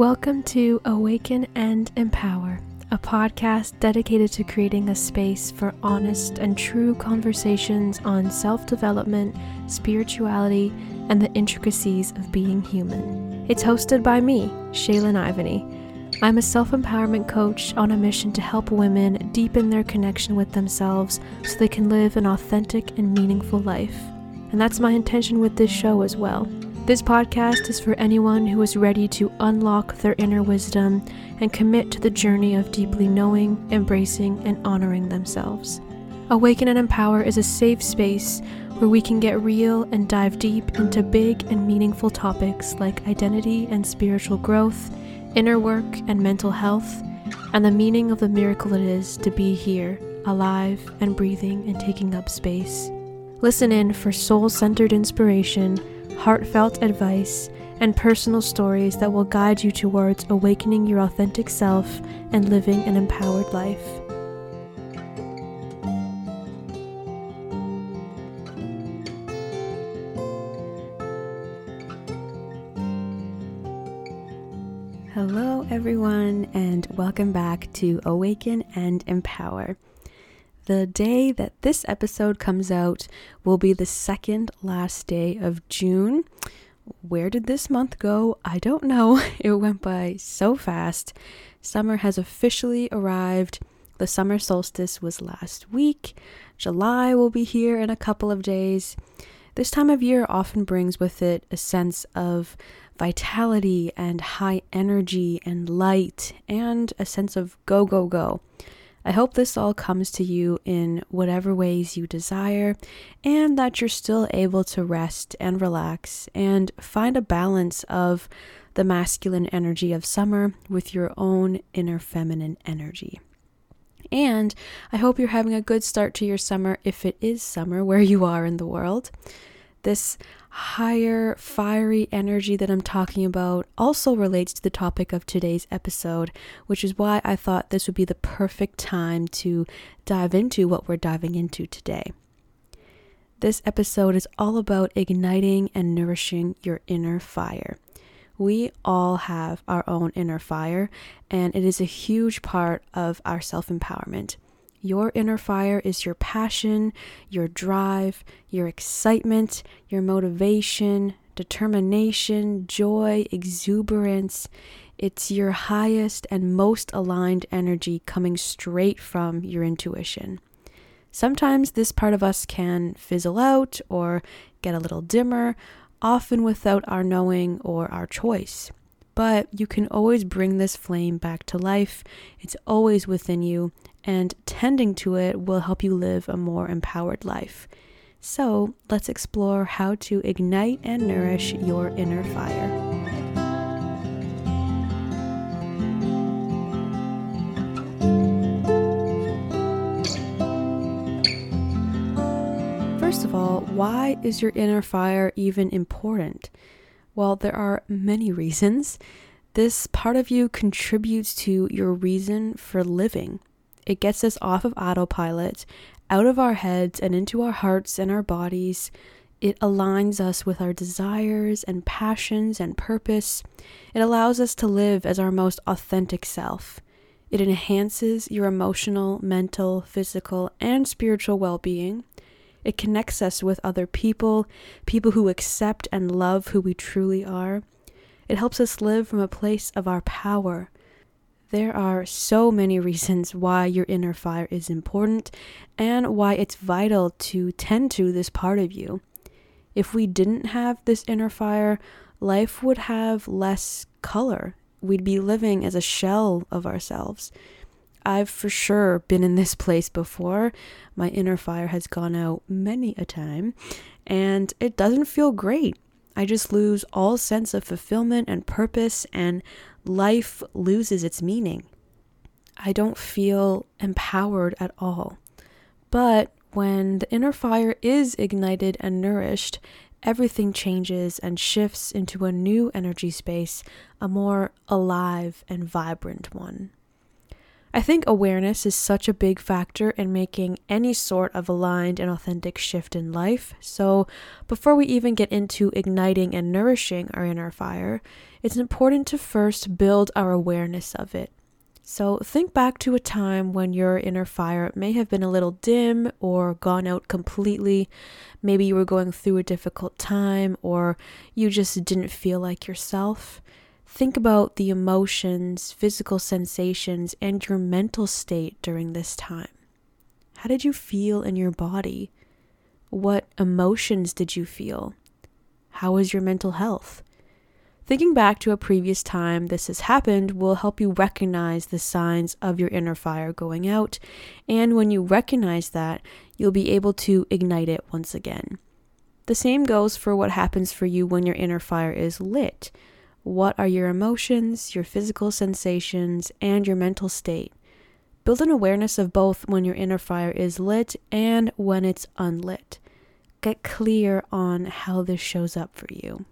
Welcome to Awaken and Empower, a podcast dedicated to creating a space for honest and true conversations on self development, spirituality, and the intricacies of being human. It's hosted by me, Shealyn Ivany. I'm a self empowerment coach on a mission to help women deepen their connection with themselves so they can live an authentic and meaningful life. And that's my intention with this show as well. This podcast is for anyone who is ready to unlock their inner wisdom and commit to the journey of deeply knowing, embracing, and honoring themselves. Awaken and Empower is a safe space where we can get real and dive deep into big and meaningful topics like identity and spiritual growth, inner work and mental health, and the meaning of the miracle it is to be here, alive and breathing and taking up space. Listen in for soul centered inspiration heartfelt advice, and personal stories that will guide you towards awakening your authentic self and living an empowered life. Hello, everyone, and welcome back to Awaken and Empower. The day that this episode comes out will be the second last day of June. Where did this month go? I don't know. It went by so fast. Summer has officially arrived. The summer solstice was last week. July will be here in a couple of days. This time of year often brings with it a sense of vitality and high energy and light and a sense of go, go, go. I hope this all comes to you in whatever ways you desire, and that you're still able to rest and relax and find a balance of the masculine energy of summer with your own inner feminine energy. And I hope you're having a good start to your summer if it is summer where you are in the world. This higher, fiery energy that I'm talking about also relates to the topic of today's episode, which is why I thought this would be the perfect time to dive into what we're diving into today. This episode is all about igniting and nourishing your inner fire. We all have our own inner fire, and it is a huge part of our self empowerment. Your inner fire is your passion, your drive, your excitement, your motivation, determination, joy, exuberance. It's your highest and most aligned energy coming straight from your intuition. Sometimes this part of us can fizzle out or get a little dimmer, often without our knowing or our choice. But you can always bring this flame back to life. It's always within you, and tending to it will help you live a more empowered life. So, let's explore how to ignite and nourish your inner fire. First of all, why is your inner fire even important? Well, there are many reasons. This part of you contributes to your reason for living. It gets us off of autopilot, out of our heads, and into our hearts and our bodies. It aligns us with our desires and passions and purpose. It allows us to live as our most authentic self. It enhances your emotional, mental, physical, and spiritual well being. It connects us with other people, people who accept and love who we truly are. It helps us live from a place of our power, there are so many reasons why your inner fire is important and why it's vital to tend to this part of you. If we didn't have this inner fire, life would have less color. We'd be living as a shell of ourselves. I've for sure been in this place before. My inner fire has gone out many a time, and it doesn't feel great. I just lose all sense of fulfillment and purpose, and life loses its meaning. I don't feel empowered at all. But when the inner fire is ignited and nourished, everything changes and shifts into a new energy space, a more alive and vibrant one. I think awareness is such a big factor in making any sort of aligned and authentic shift in life. So, before we even get into igniting and nourishing our inner fire, it's important to first build our awareness of it. So, think back to a time when your inner fire may have been a little dim or gone out completely. Maybe you were going through a difficult time or you just didn't feel like yourself. Think about the emotions, physical sensations, and your mental state during this time. How did you feel in your body? What emotions did you feel? How was your mental health? Thinking back to a previous time this has happened will help you recognize the signs of your inner fire going out, and when you recognize that, you'll be able to ignite it once again. The same goes for what happens for you when your inner fire is lit. What are your emotions, your physical sensations, and your mental state? Build an awareness of both when your inner fire is lit and when it's unlit. Get clear on how this shows up for you.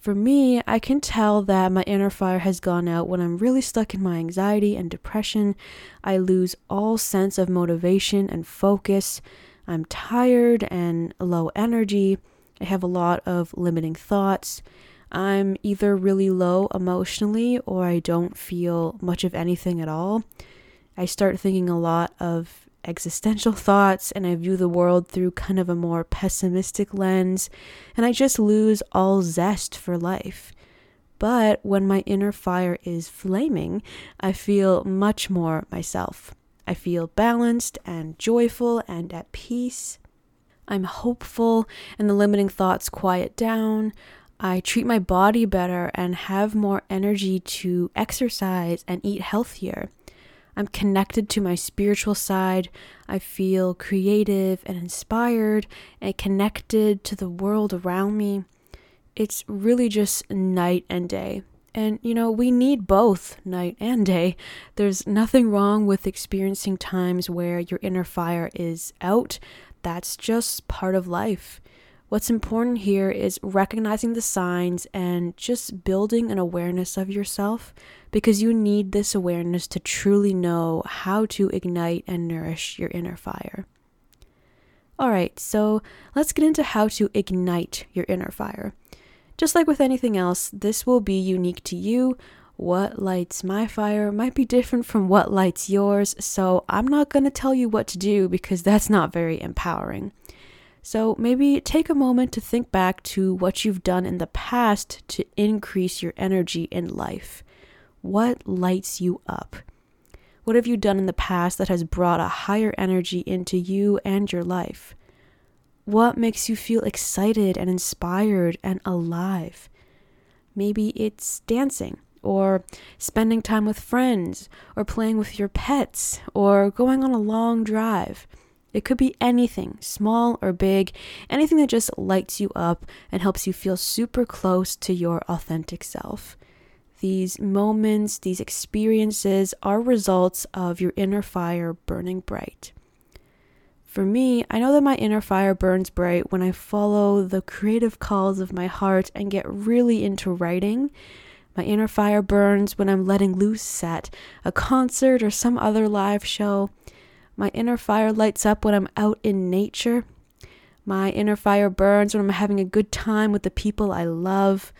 For me, I can tell that my inner fire has gone out when I'm really stuck in my anxiety and depression. I lose all sense of motivation and focus. I'm tired and low energy. I have a lot of limiting thoughts. I'm either really low emotionally or I don't feel much of anything at all. I start thinking a lot of existential thoughts and I view the world through kind of a more pessimistic lens, and I just lose all zest for life. But when my inner fire is flaming, I feel much more myself. I feel balanced and joyful and at peace. I'm hopeful, and the limiting thoughts quiet down. I treat my body better and have more energy to exercise and eat healthier. I'm connected to my spiritual side. I feel creative and inspired and connected to the world around me. It's really just night and day. And you know, we need both night and day. There's nothing wrong with experiencing times where your inner fire is out. That's just part of life. What's important here is recognizing the signs and just building an awareness of yourself because you need this awareness to truly know how to ignite and nourish your inner fire. All right, so let's get into how to ignite your inner fire. Just like with anything else, this will be unique to you. What lights my fire might be different from what lights yours, so I'm not going to tell you what to do because that's not very empowering. So maybe take a moment to think back to what you've done in the past to increase your energy in life. What lights you up? What have you done in the past that has brought a higher energy into you and your life? What makes you feel excited and inspired and alive? Maybe it's dancing, or spending time with friends, or playing with your pets, or going on a long drive. It could be anything, small or big, anything that just lights you up and helps you feel super close to your authentic self. These moments, these experiences are results of your inner fire burning bright. For me, I know that my inner fire burns bright when I follow the creative calls of my heart and get really into writing. My inner fire burns when I'm letting loose at a concert or some other live show. My inner fire lights up when I'm out in nature. My inner fire burns when I'm having a good time with the people I love.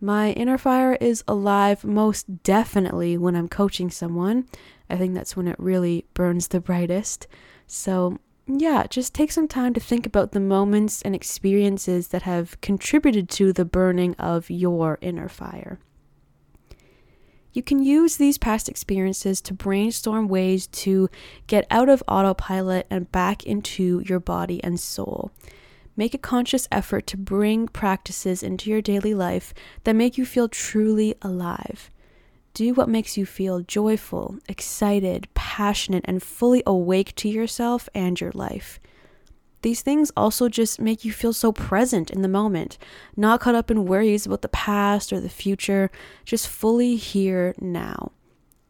My inner fire is alive most definitely when I'm coaching someone. I think that's when it really burns the brightest. So, yeah, just take some time to think about the moments and experiences that have contributed to the burning of your inner fire. You can use these past experiences to brainstorm ways to get out of autopilot and back into your body and soul. Make a conscious effort to bring practices into your daily life that make you feel truly alive. Do what makes you feel joyful, excited, passionate, and fully awake to yourself and your life. These things also just make you feel so present in the moment, not caught up in worries about the past or the future, just fully here now.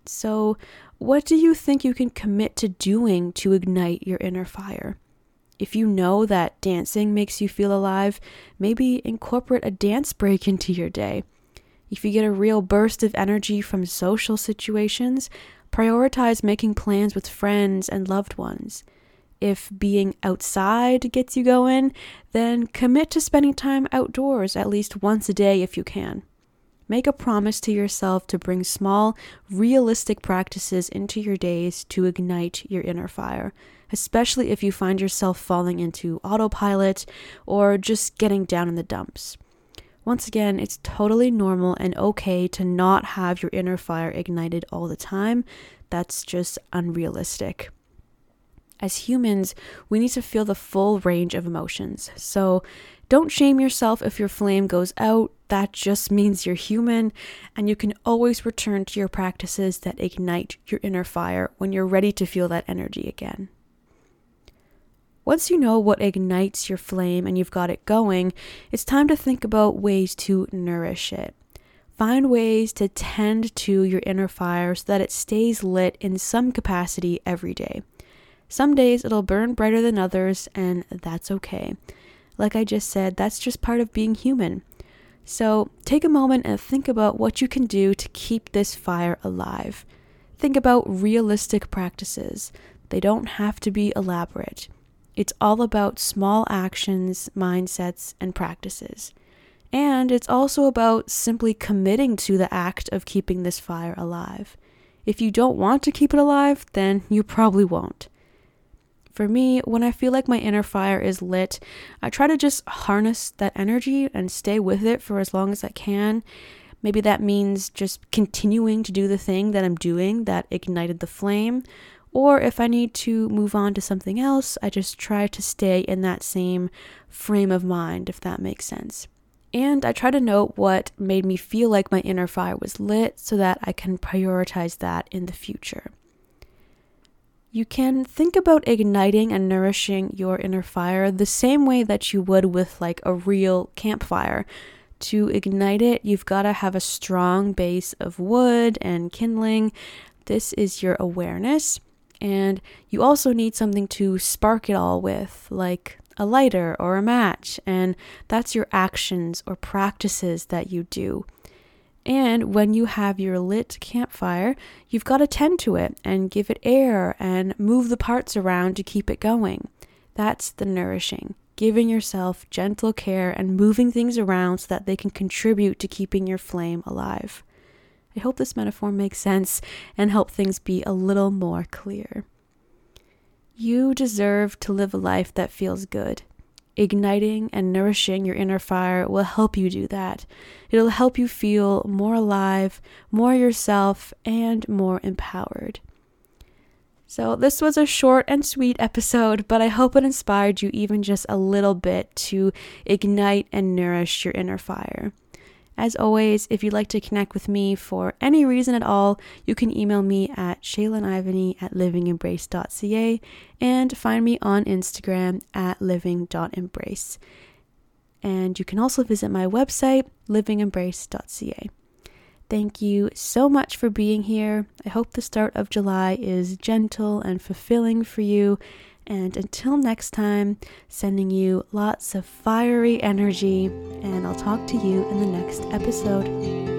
So, what do you think you can commit to doing to ignite your inner fire? If you know that dancing makes you feel alive, maybe incorporate a dance break into your day. If you get a real burst of energy from social situations, prioritize making plans with friends and loved ones. If being outside gets you going, then commit to spending time outdoors at least once a day if you can. Make a promise to yourself to bring small, realistic practices into your days to ignite your inner fire, especially if you find yourself falling into autopilot or just getting down in the dumps. Once again, it's totally normal and okay to not have your inner fire ignited all the time. That's just unrealistic. As humans, we need to feel the full range of emotions. So don't shame yourself if your flame goes out. That just means you're human, and you can always return to your practices that ignite your inner fire when you're ready to feel that energy again. Once you know what ignites your flame and you've got it going, it's time to think about ways to nourish it. Find ways to tend to your inner fire so that it stays lit in some capacity every day. Some days it'll burn brighter than others, and that's okay. Like I just said, that's just part of being human. So take a moment and think about what you can do to keep this fire alive. Think about realistic practices. They don't have to be elaborate. It's all about small actions, mindsets, and practices. And it's also about simply committing to the act of keeping this fire alive. If you don't want to keep it alive, then you probably won't. For me, when I feel like my inner fire is lit, I try to just harness that energy and stay with it for as long as I can. Maybe that means just continuing to do the thing that I'm doing that ignited the flame. Or if I need to move on to something else, I just try to stay in that same frame of mind, if that makes sense. And I try to note what made me feel like my inner fire was lit so that I can prioritize that in the future. You can think about igniting and nourishing your inner fire the same way that you would with like a real campfire. To ignite it, you've got to have a strong base of wood and kindling. This is your awareness. And you also need something to spark it all with, like a lighter or a match. And that's your actions or practices that you do. And when you have your lit campfire, you've got to tend to it and give it air and move the parts around to keep it going. That's the nourishing, giving yourself gentle care and moving things around so that they can contribute to keeping your flame alive. I hope this metaphor makes sense and help things be a little more clear. You deserve to live a life that feels good. Igniting and nourishing your inner fire will help you do that. It'll help you feel more alive, more yourself, and more empowered. So, this was a short and sweet episode, but I hope it inspired you even just a little bit to ignite and nourish your inner fire. As always, if you'd like to connect with me for any reason at all, you can email me at shealynivany at livingembrace.ca and find me on Instagram at living.embrace. And you can also visit my website, livingembrace.ca. Thank you so much for being here. I hope the start of July is gentle and fulfilling for you, and until next time, sending you lots of fiery energy, and I'll talk to you in the next episode.